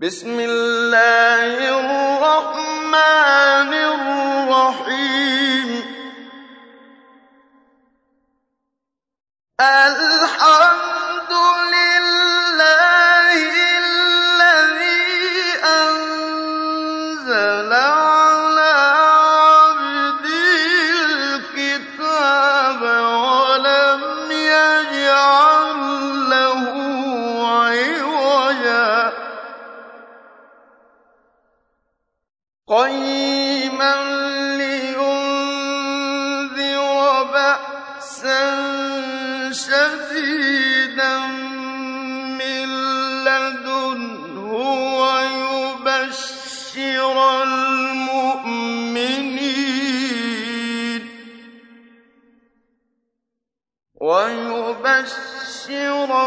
بسم الله الرحمن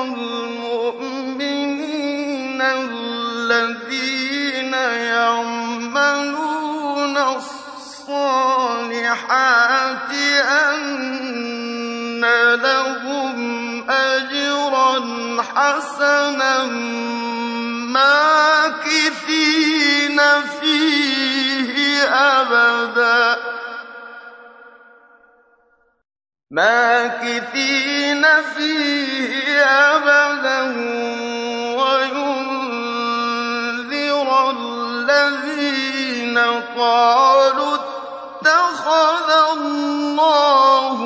الْمُؤْمِنِينَ الَّذِينَ يَعْمَلُونَ الصَّالِحَاتِ أَنَّ لَهُمْ أَجْرًا حَسَنًا مَّاكِثِينَ فِيهِ أَبَدًا. ماكثين فيه أبدا وينذر الذين قالوا اتخذ الله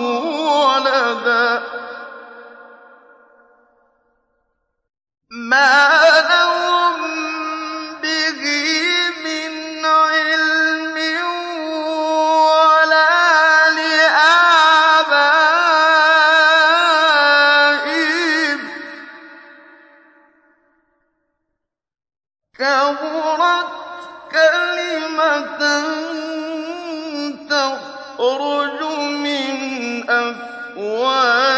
ولدا. ما لهم يخرج من أفواههم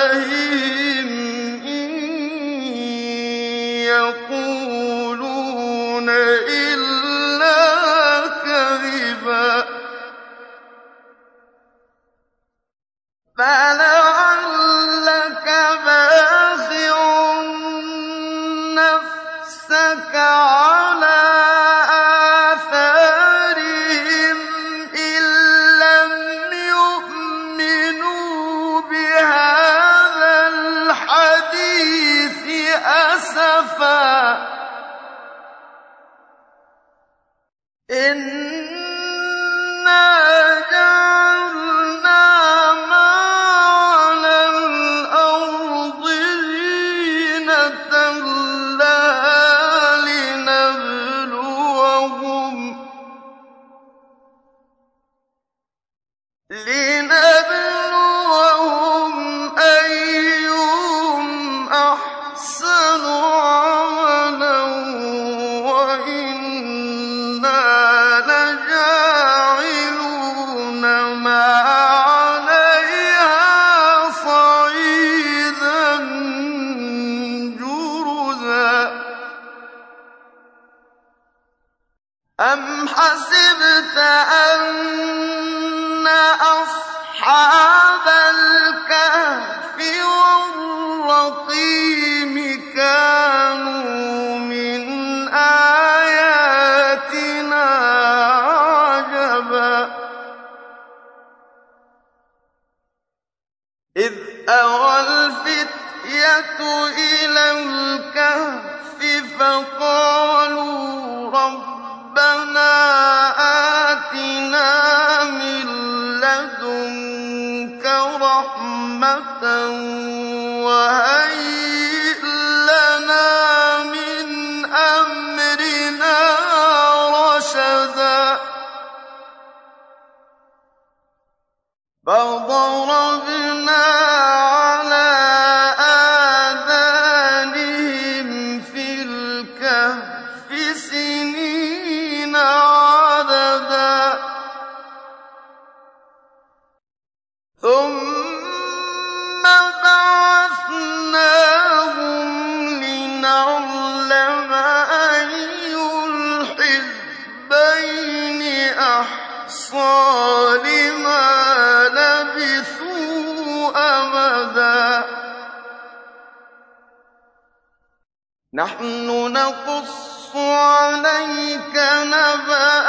我。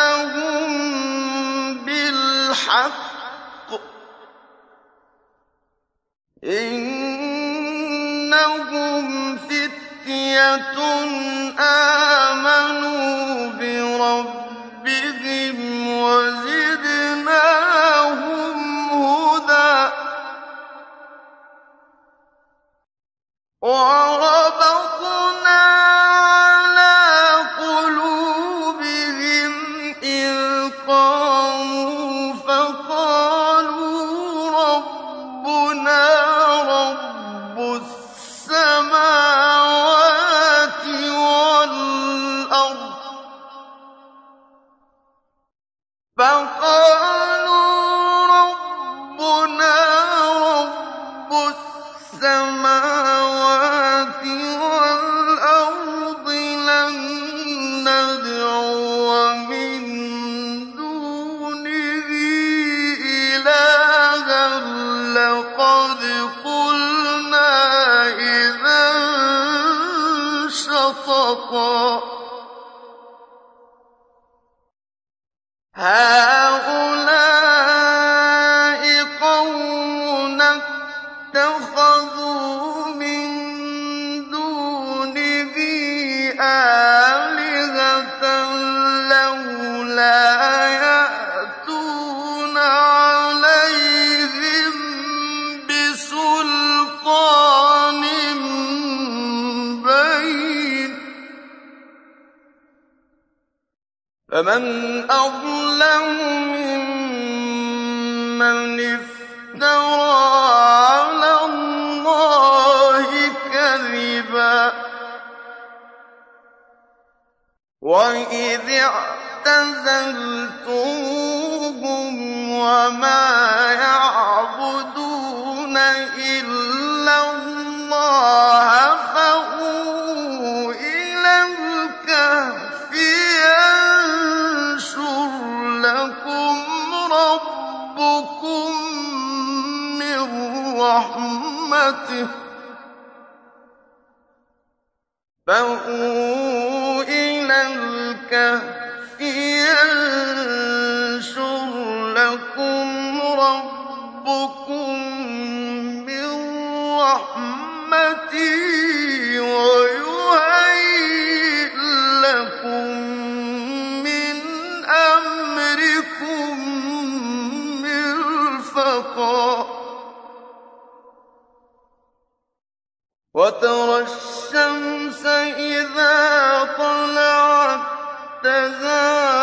هَٰؤُلَاءِ اتَّخَذُوا مِن آلِهَةً ۖ لَّوْلَا يَأْتُونَ عَلَيْهِم بِسُلْطَانٍ بَيِّنٍ ۖ. فَمَنْ أَظْلَمُ اعتزلتموهم وما يعلمون فأووا الكهف ينشر لكم ربكم من رحمته ويهيئ لكم من أمركم وترى إذا طلعت تزاور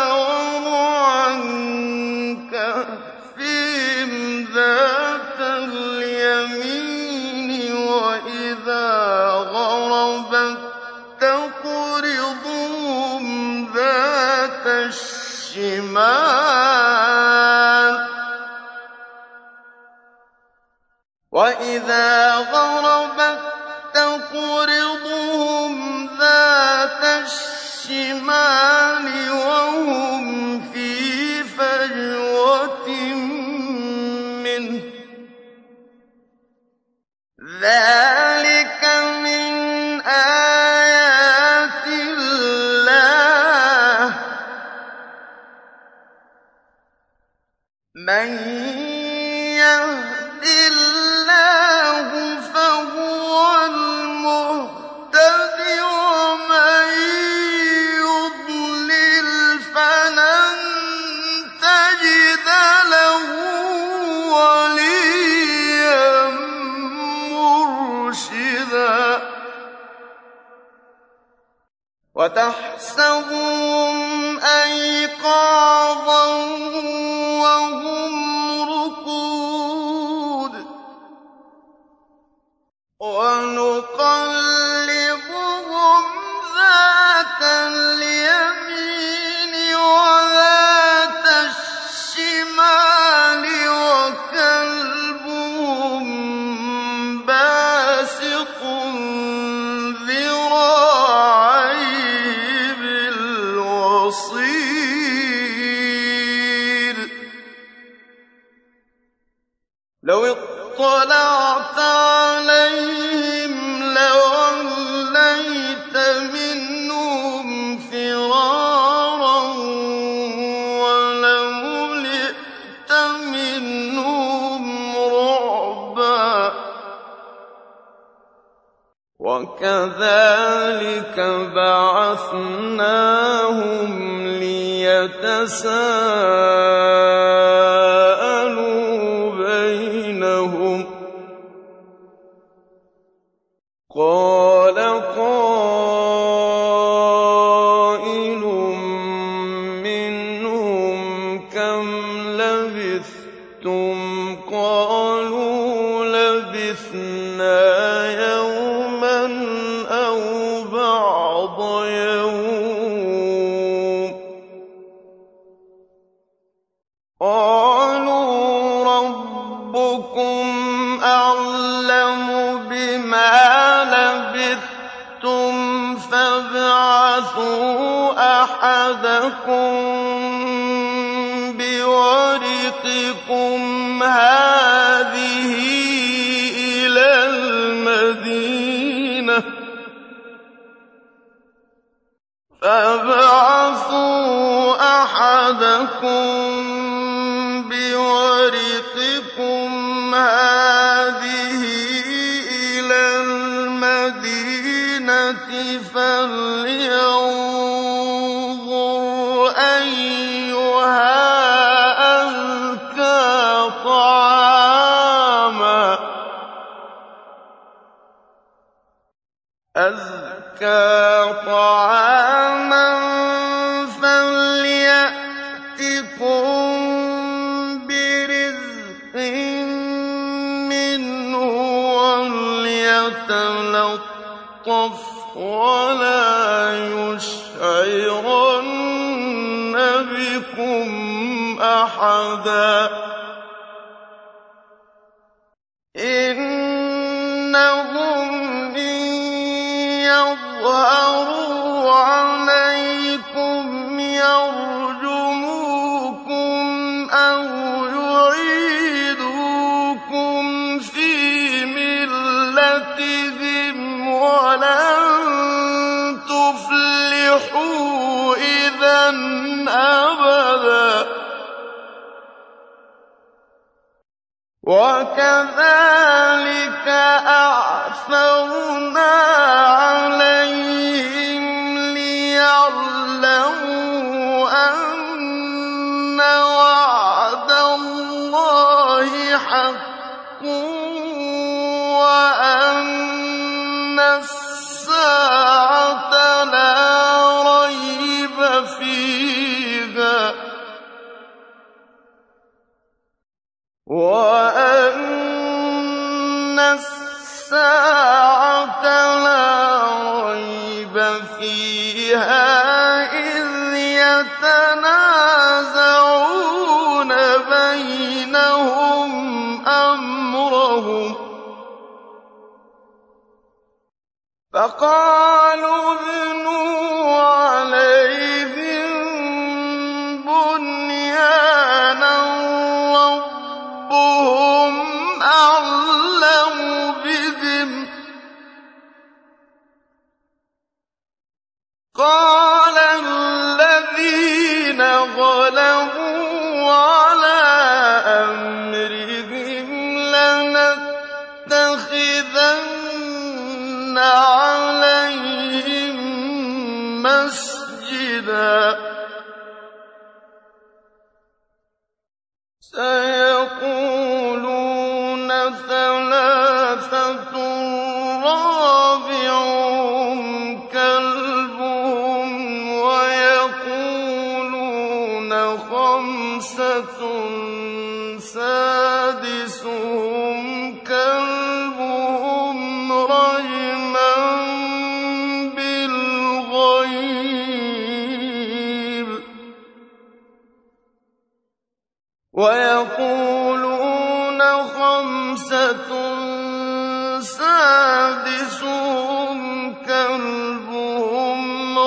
وَكَذَٰلِكَ أَعْثَرْنَا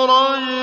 كَلْبُهُمْ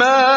مَا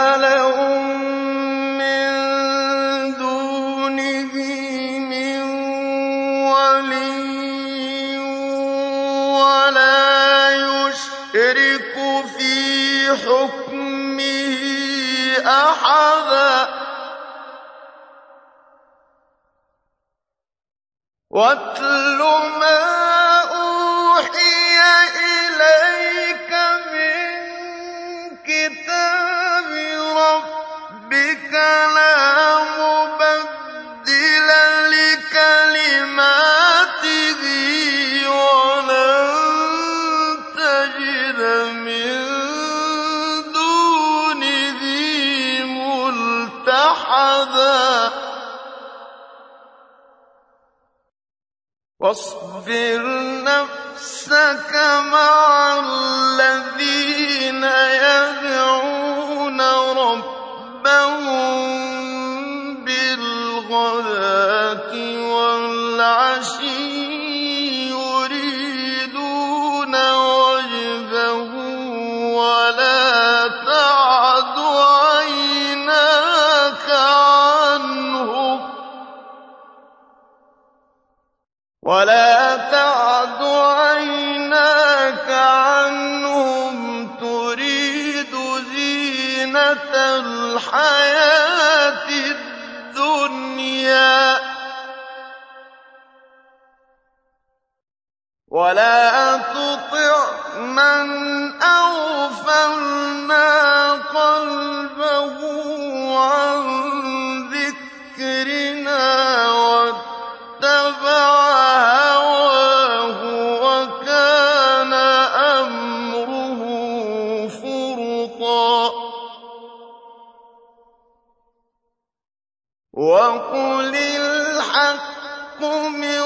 وقل الحق من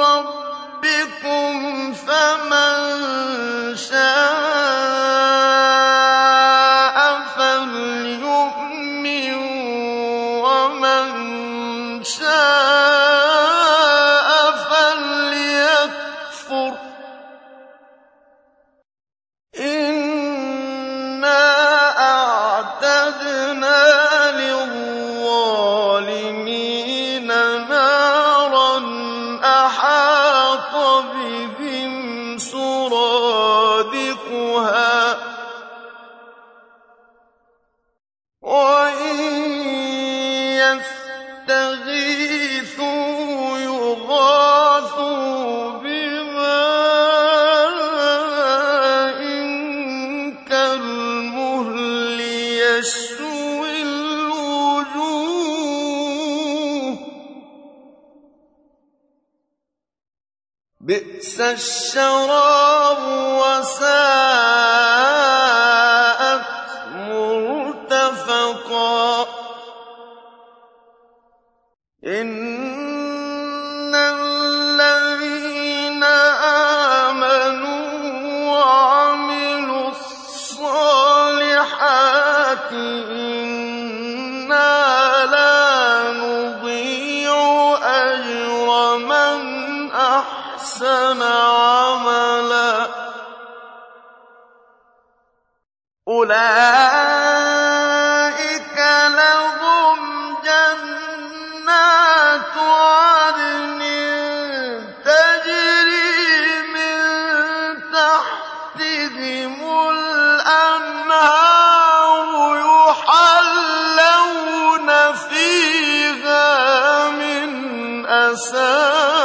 ربكم فمن شاء 角落。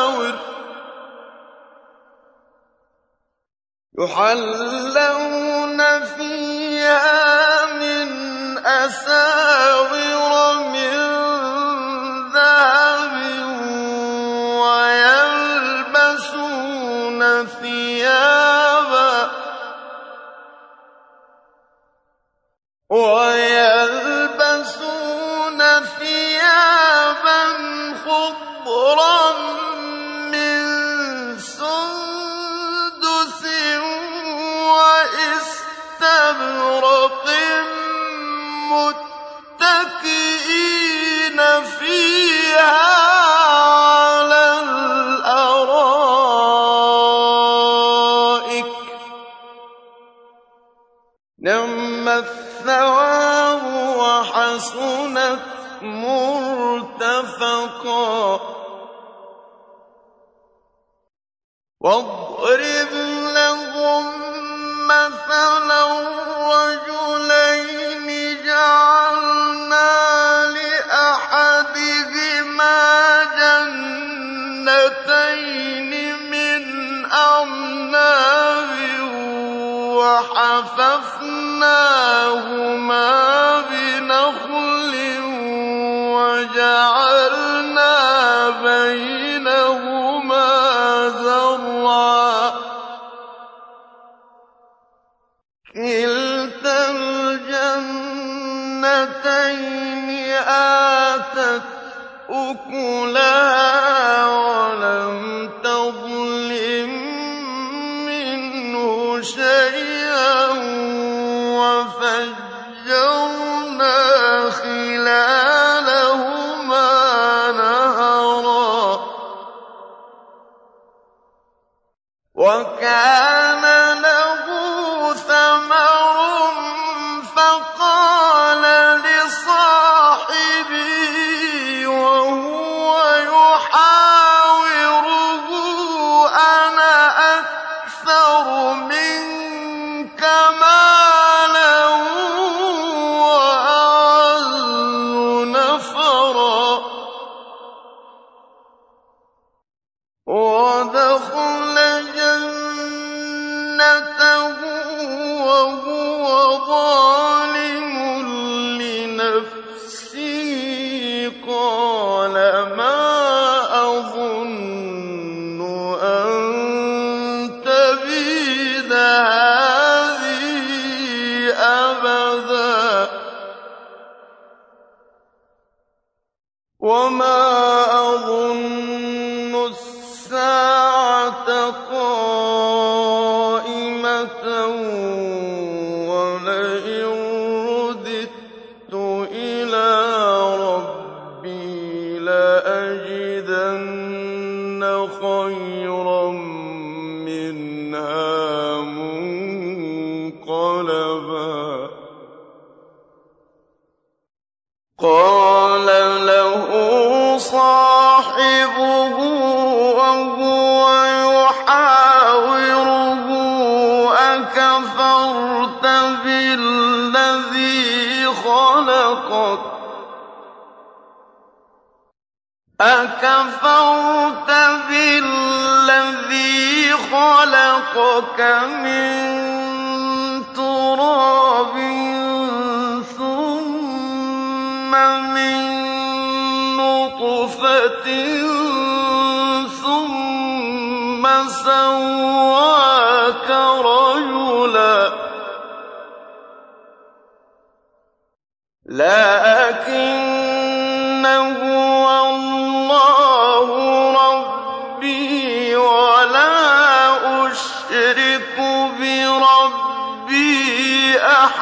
مجاور يحلون فيها من أساور من ذهب ويلبسون ثيابا نفقا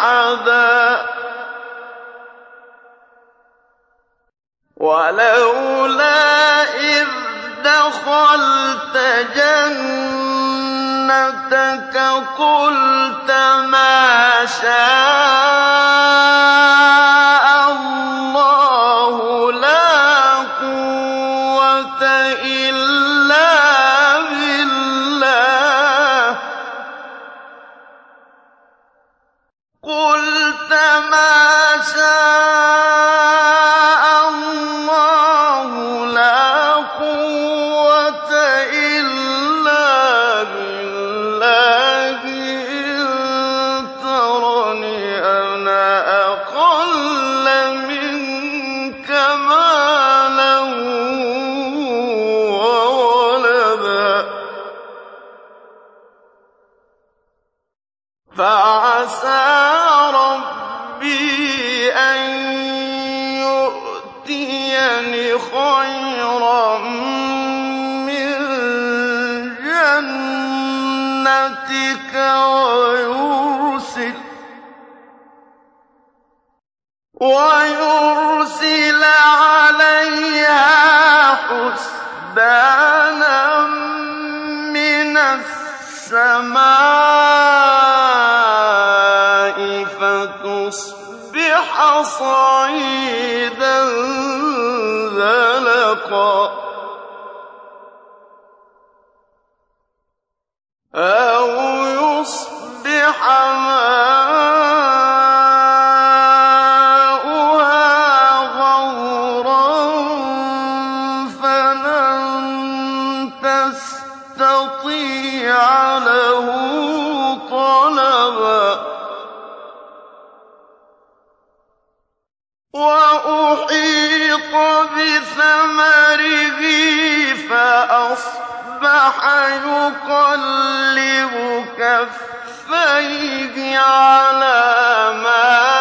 أحدا. ولولا إذ دخلت جنتك قلت ما شاء أصعيدا وأحيط بثمره فأصبح يقلب كفيه على ما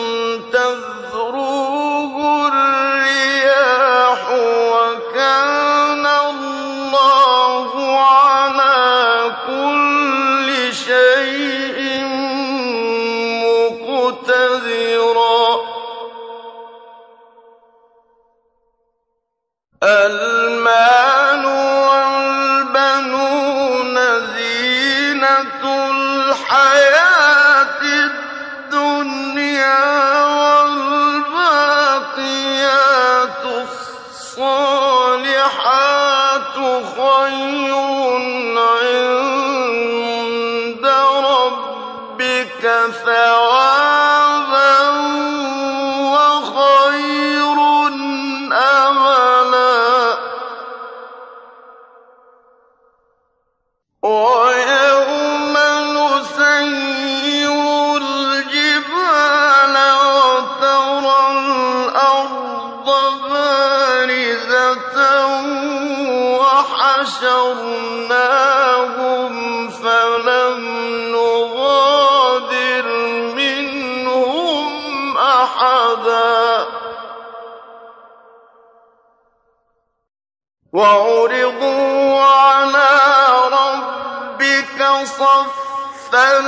صفا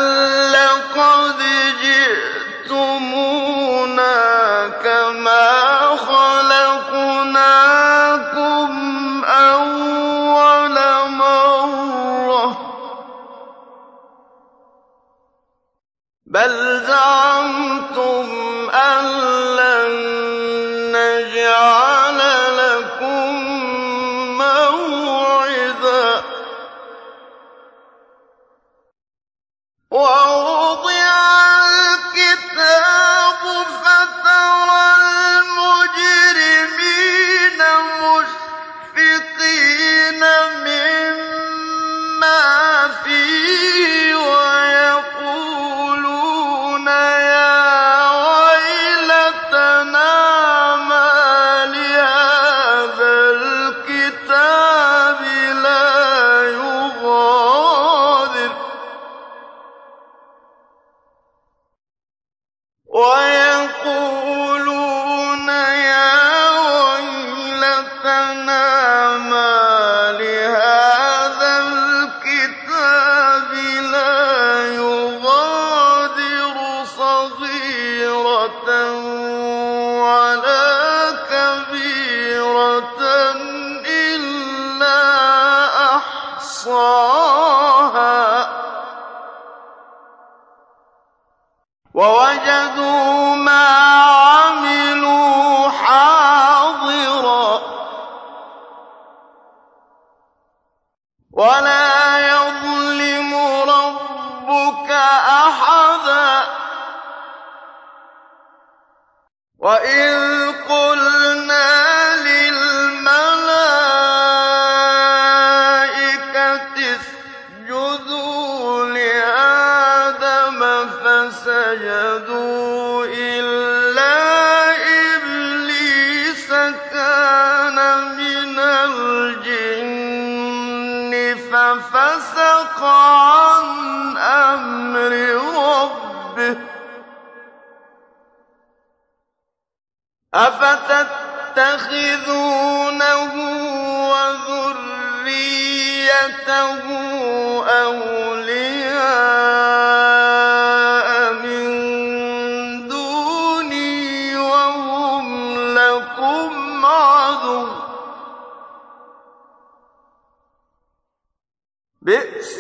لهم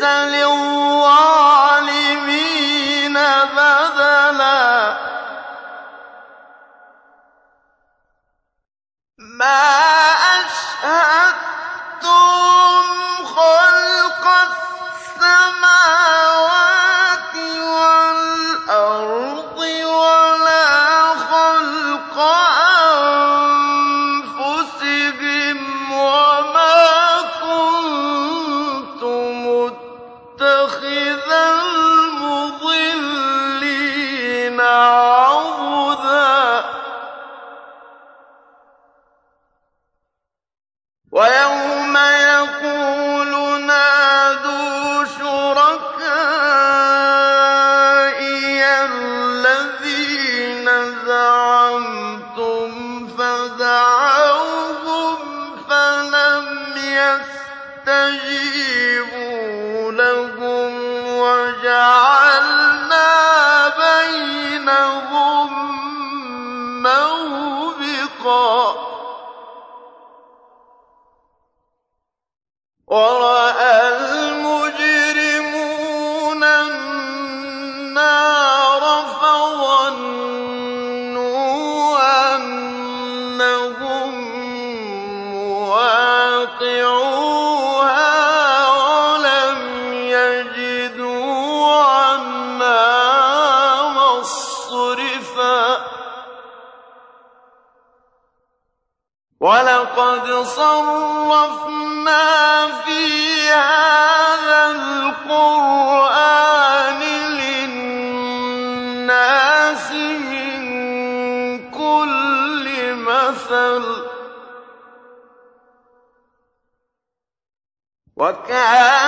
三六。مثل وكان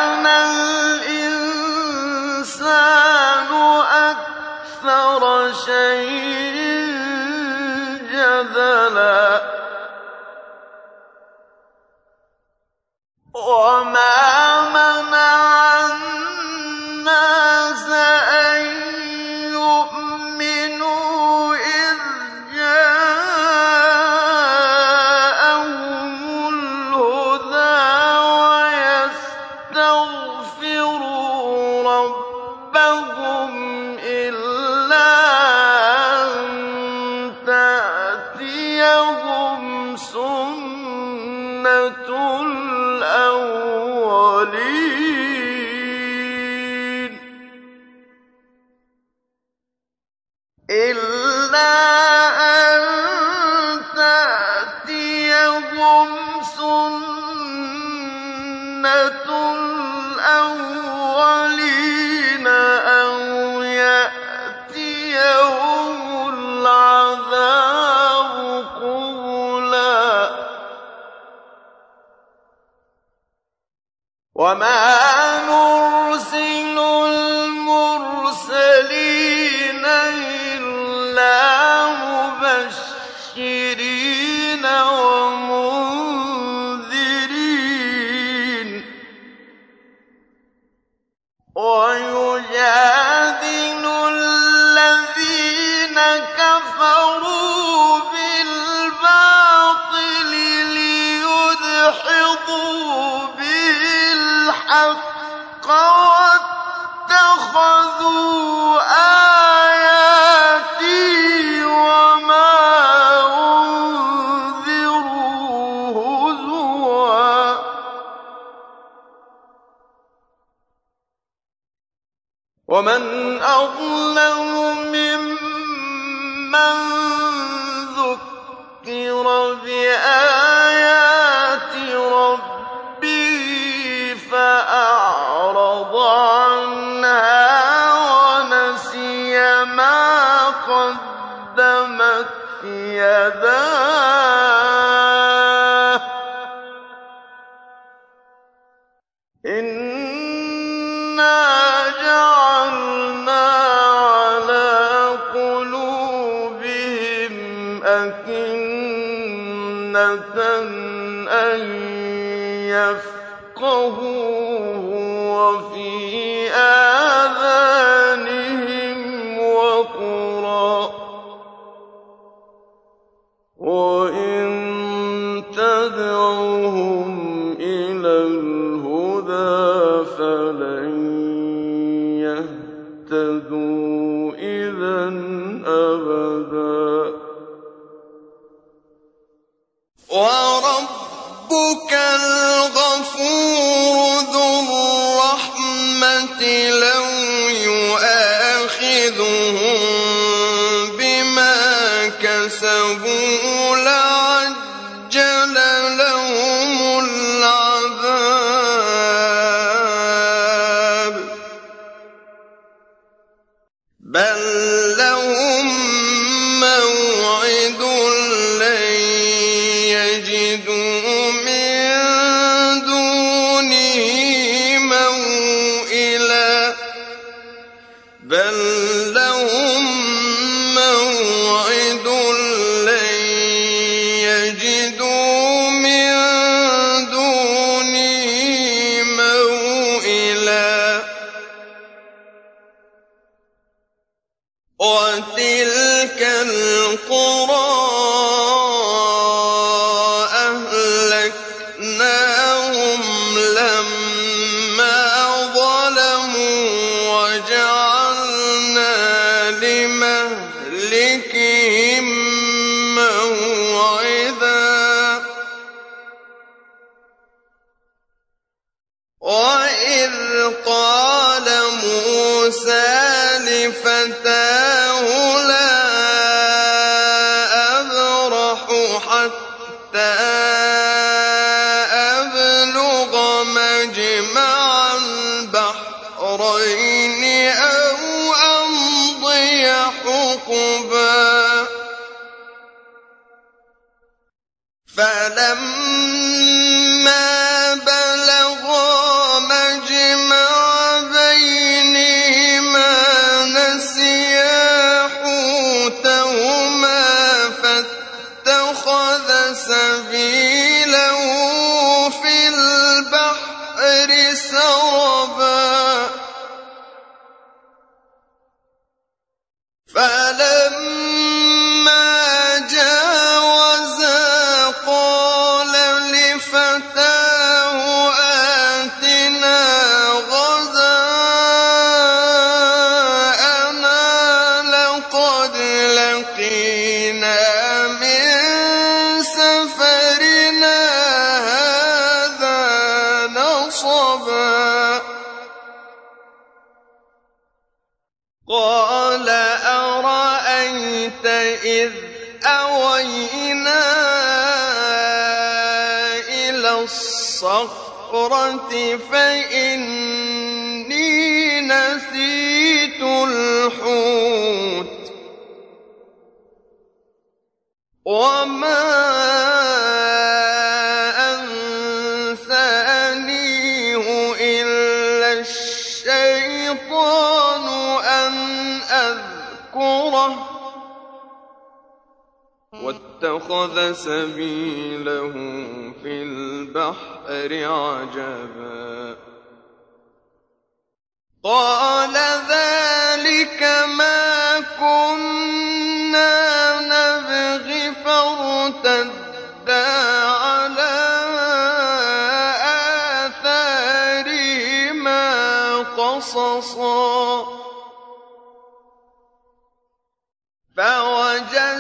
ومن أظلم ممن ذكر بآيات ربه فأعرض عنها ونسي ما قدمت يداه تلك القرى التوراة فإني نسيت الحوت. وما أنسانيه إلا الشيطان أن أذكره. واتخذ سبيله في البحر عجبا. قال ذلك ما كنا نبغي فارتدا على آثارهما قصصا. فوجد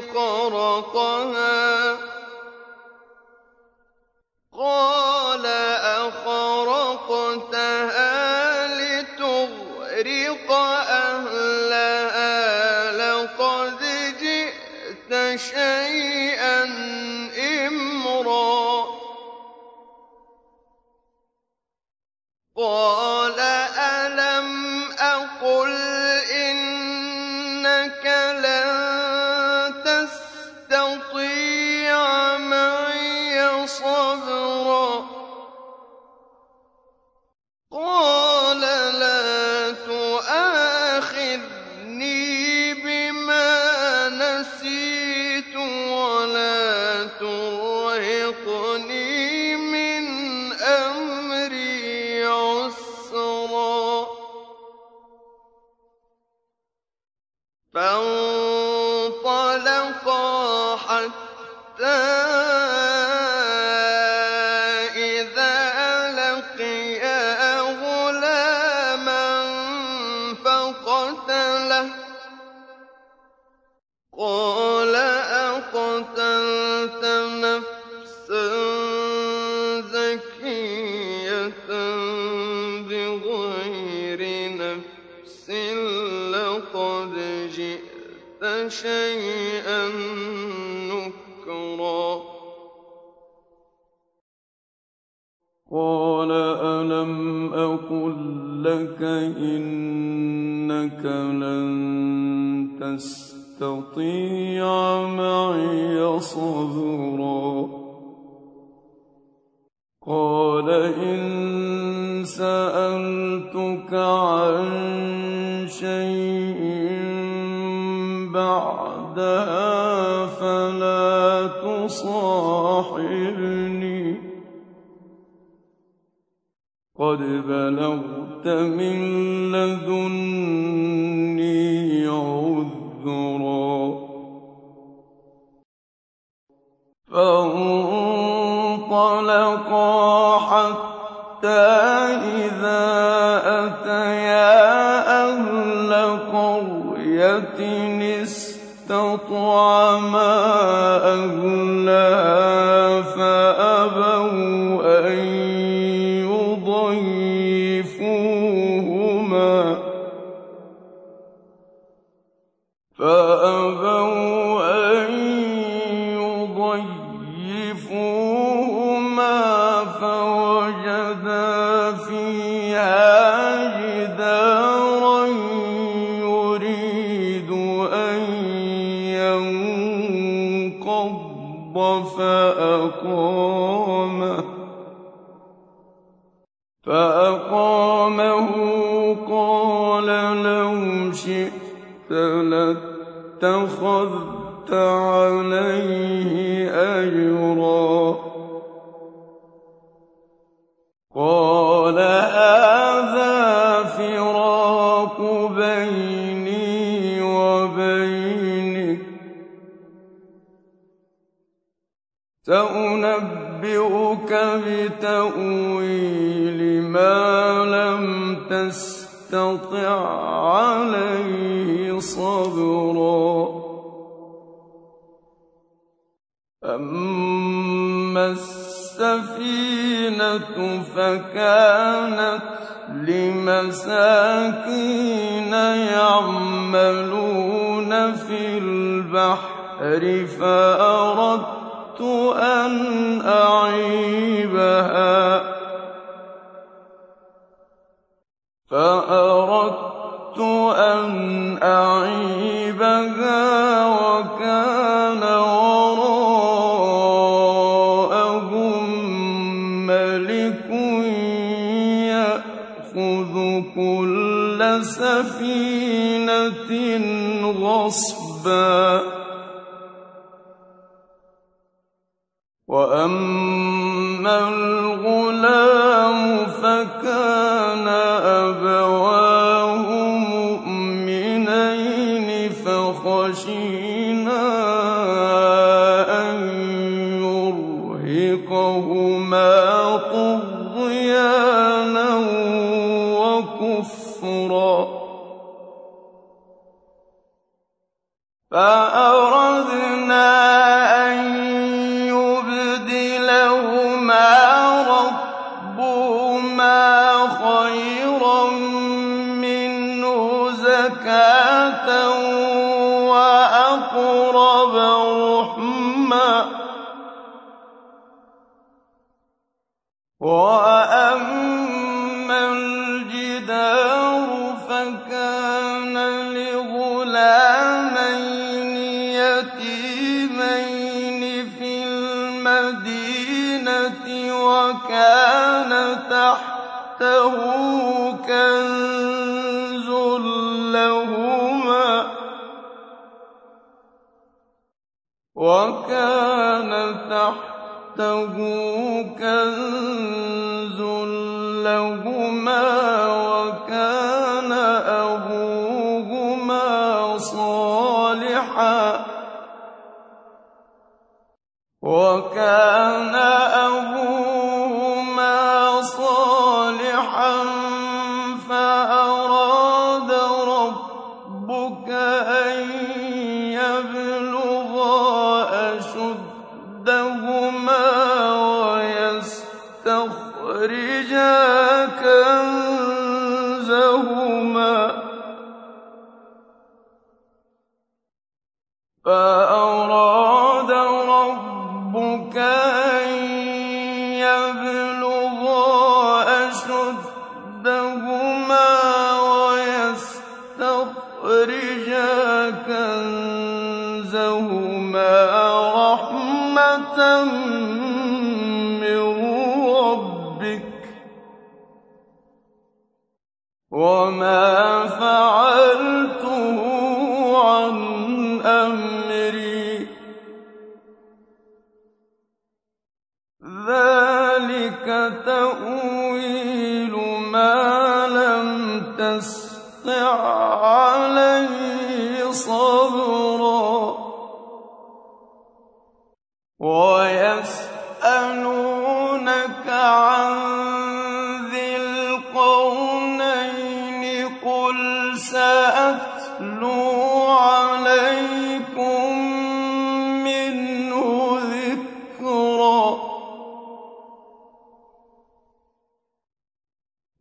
خَلَقَهَا قتلت نفسا زكية بغير نفس لقد جئت شيئا. قال هذا فراق بيني وبينك. سأنبئك بتأويل ما لم تستطع. فَكَانَتْ لِمَسَاكِينَ يَعْمَلُونَ فِي الْبَحْرِ فَأَرَدتُّ أَنْ أَعِيبَهَا. نصبا تحته كنز لهما وكان تحته كنز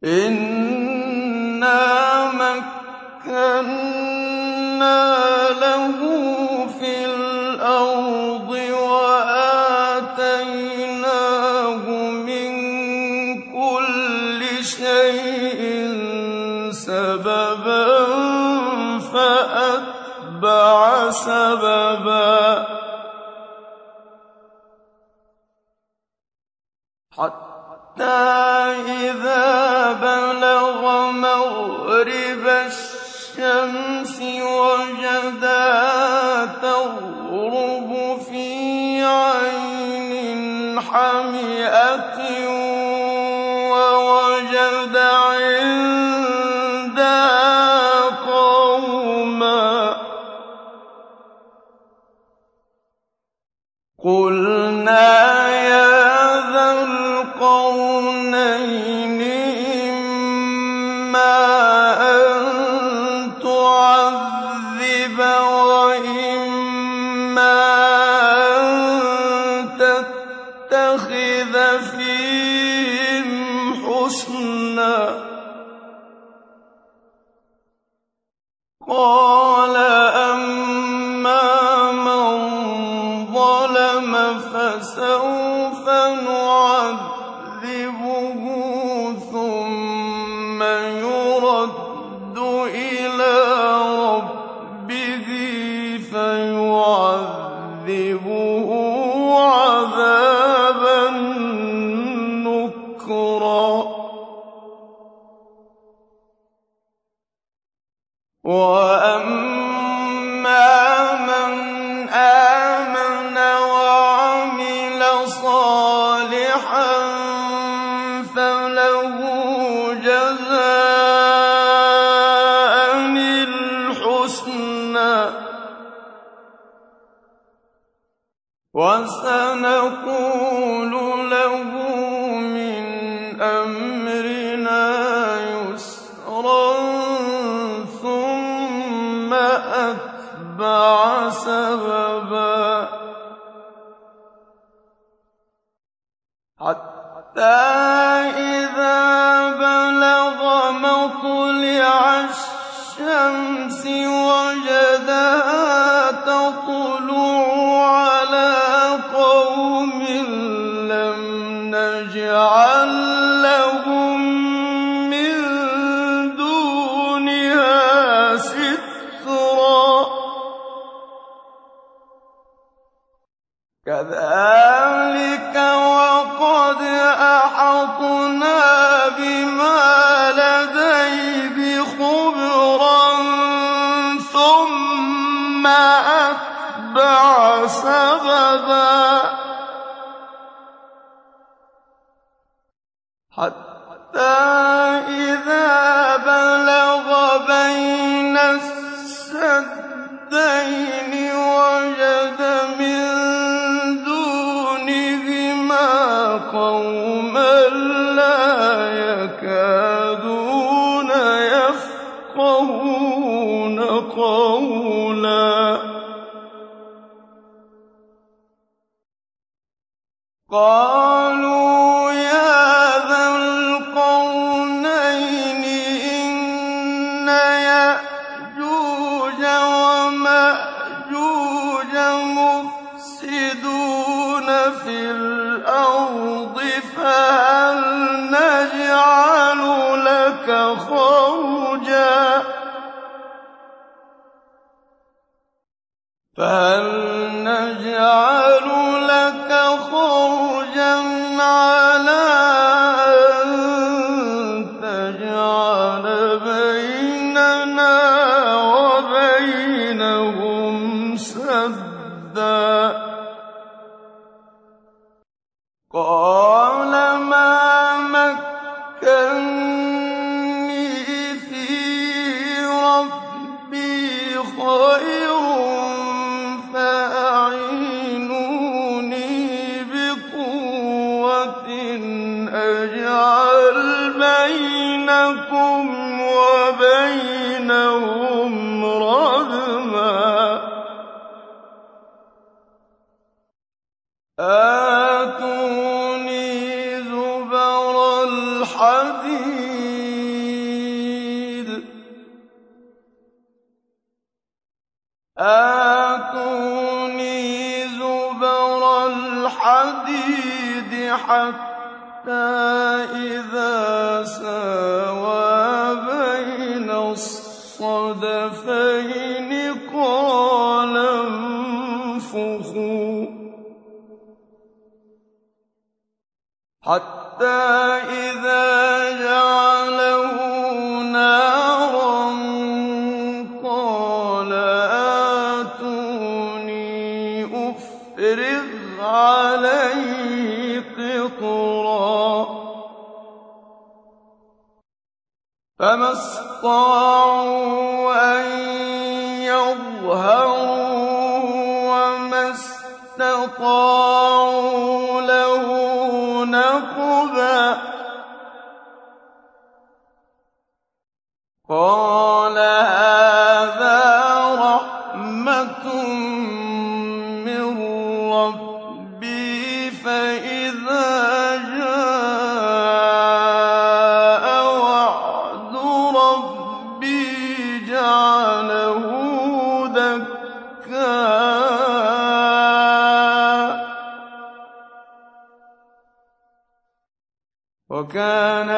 إِنَّا مَكَّنَّا لَهُ فِي الْأَرْضِ وَآتَيْنَاهُ مِن كُلِّ شَيْءٍ سَبَبًا فَأَتْبَعَ سَبَبًا حَتَّىٰ إِذَا مغرب الشمس وجدها تغرب في عين حمئة وسنقول له من أمرنا يسرا ثم أتبع سببا. حتى إذا بلغ مطلع الشمس وجدها تطلع حق اسْطَاعُوا وَكَانَ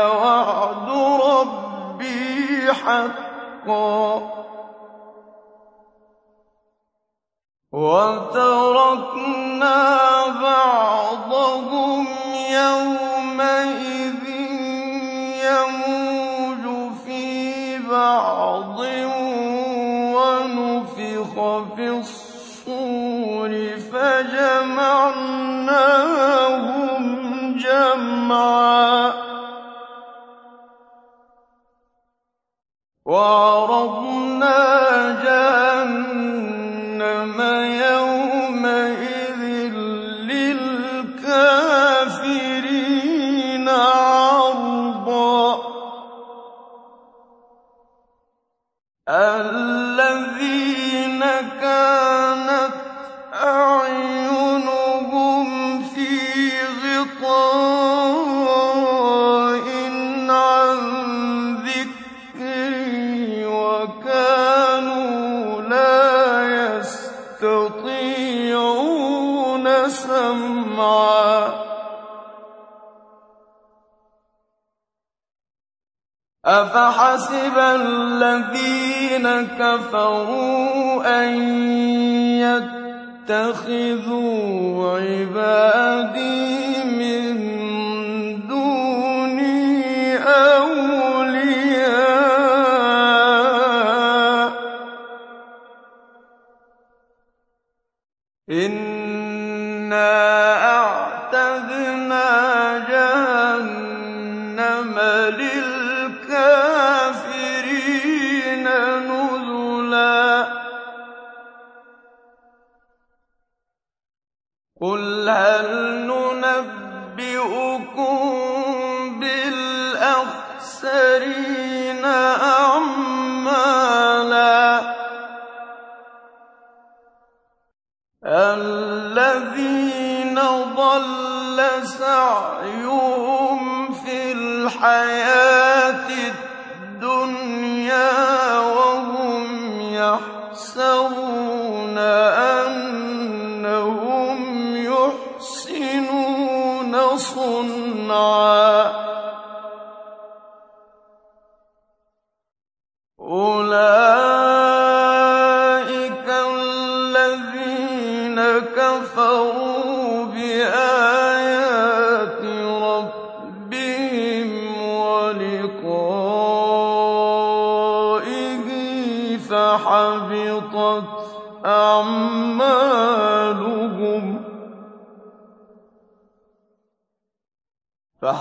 قُلْ هَلْ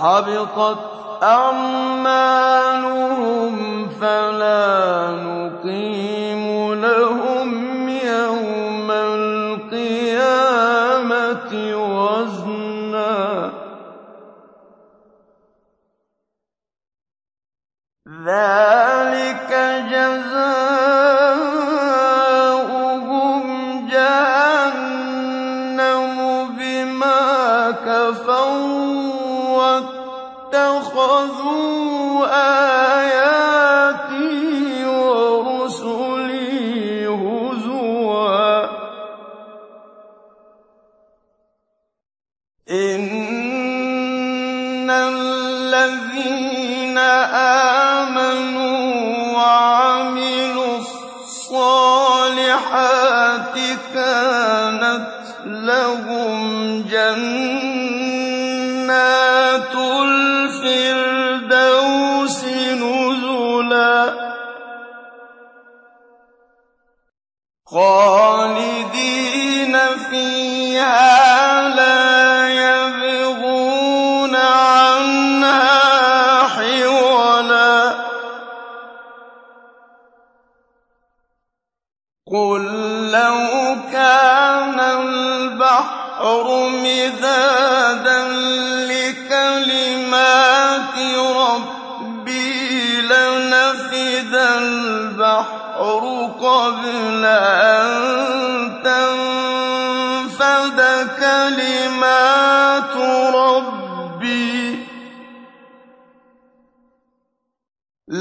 حبطت أعمالهم فلا نقيم تُنْفِقُونَ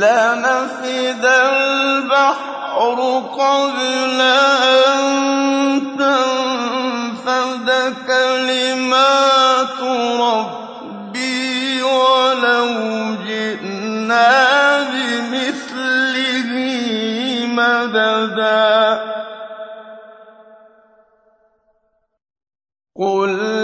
لنفد البحر قبل أن تنفذ كلمات ربي ولو جئنا بمثله مددا. قل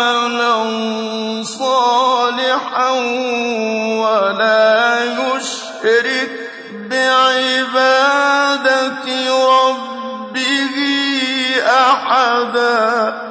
عَمَلًا صَالِحًا وَلَا يُشْرِكْ بِعِبَادَةِ رَبِّهِ أَحَدًا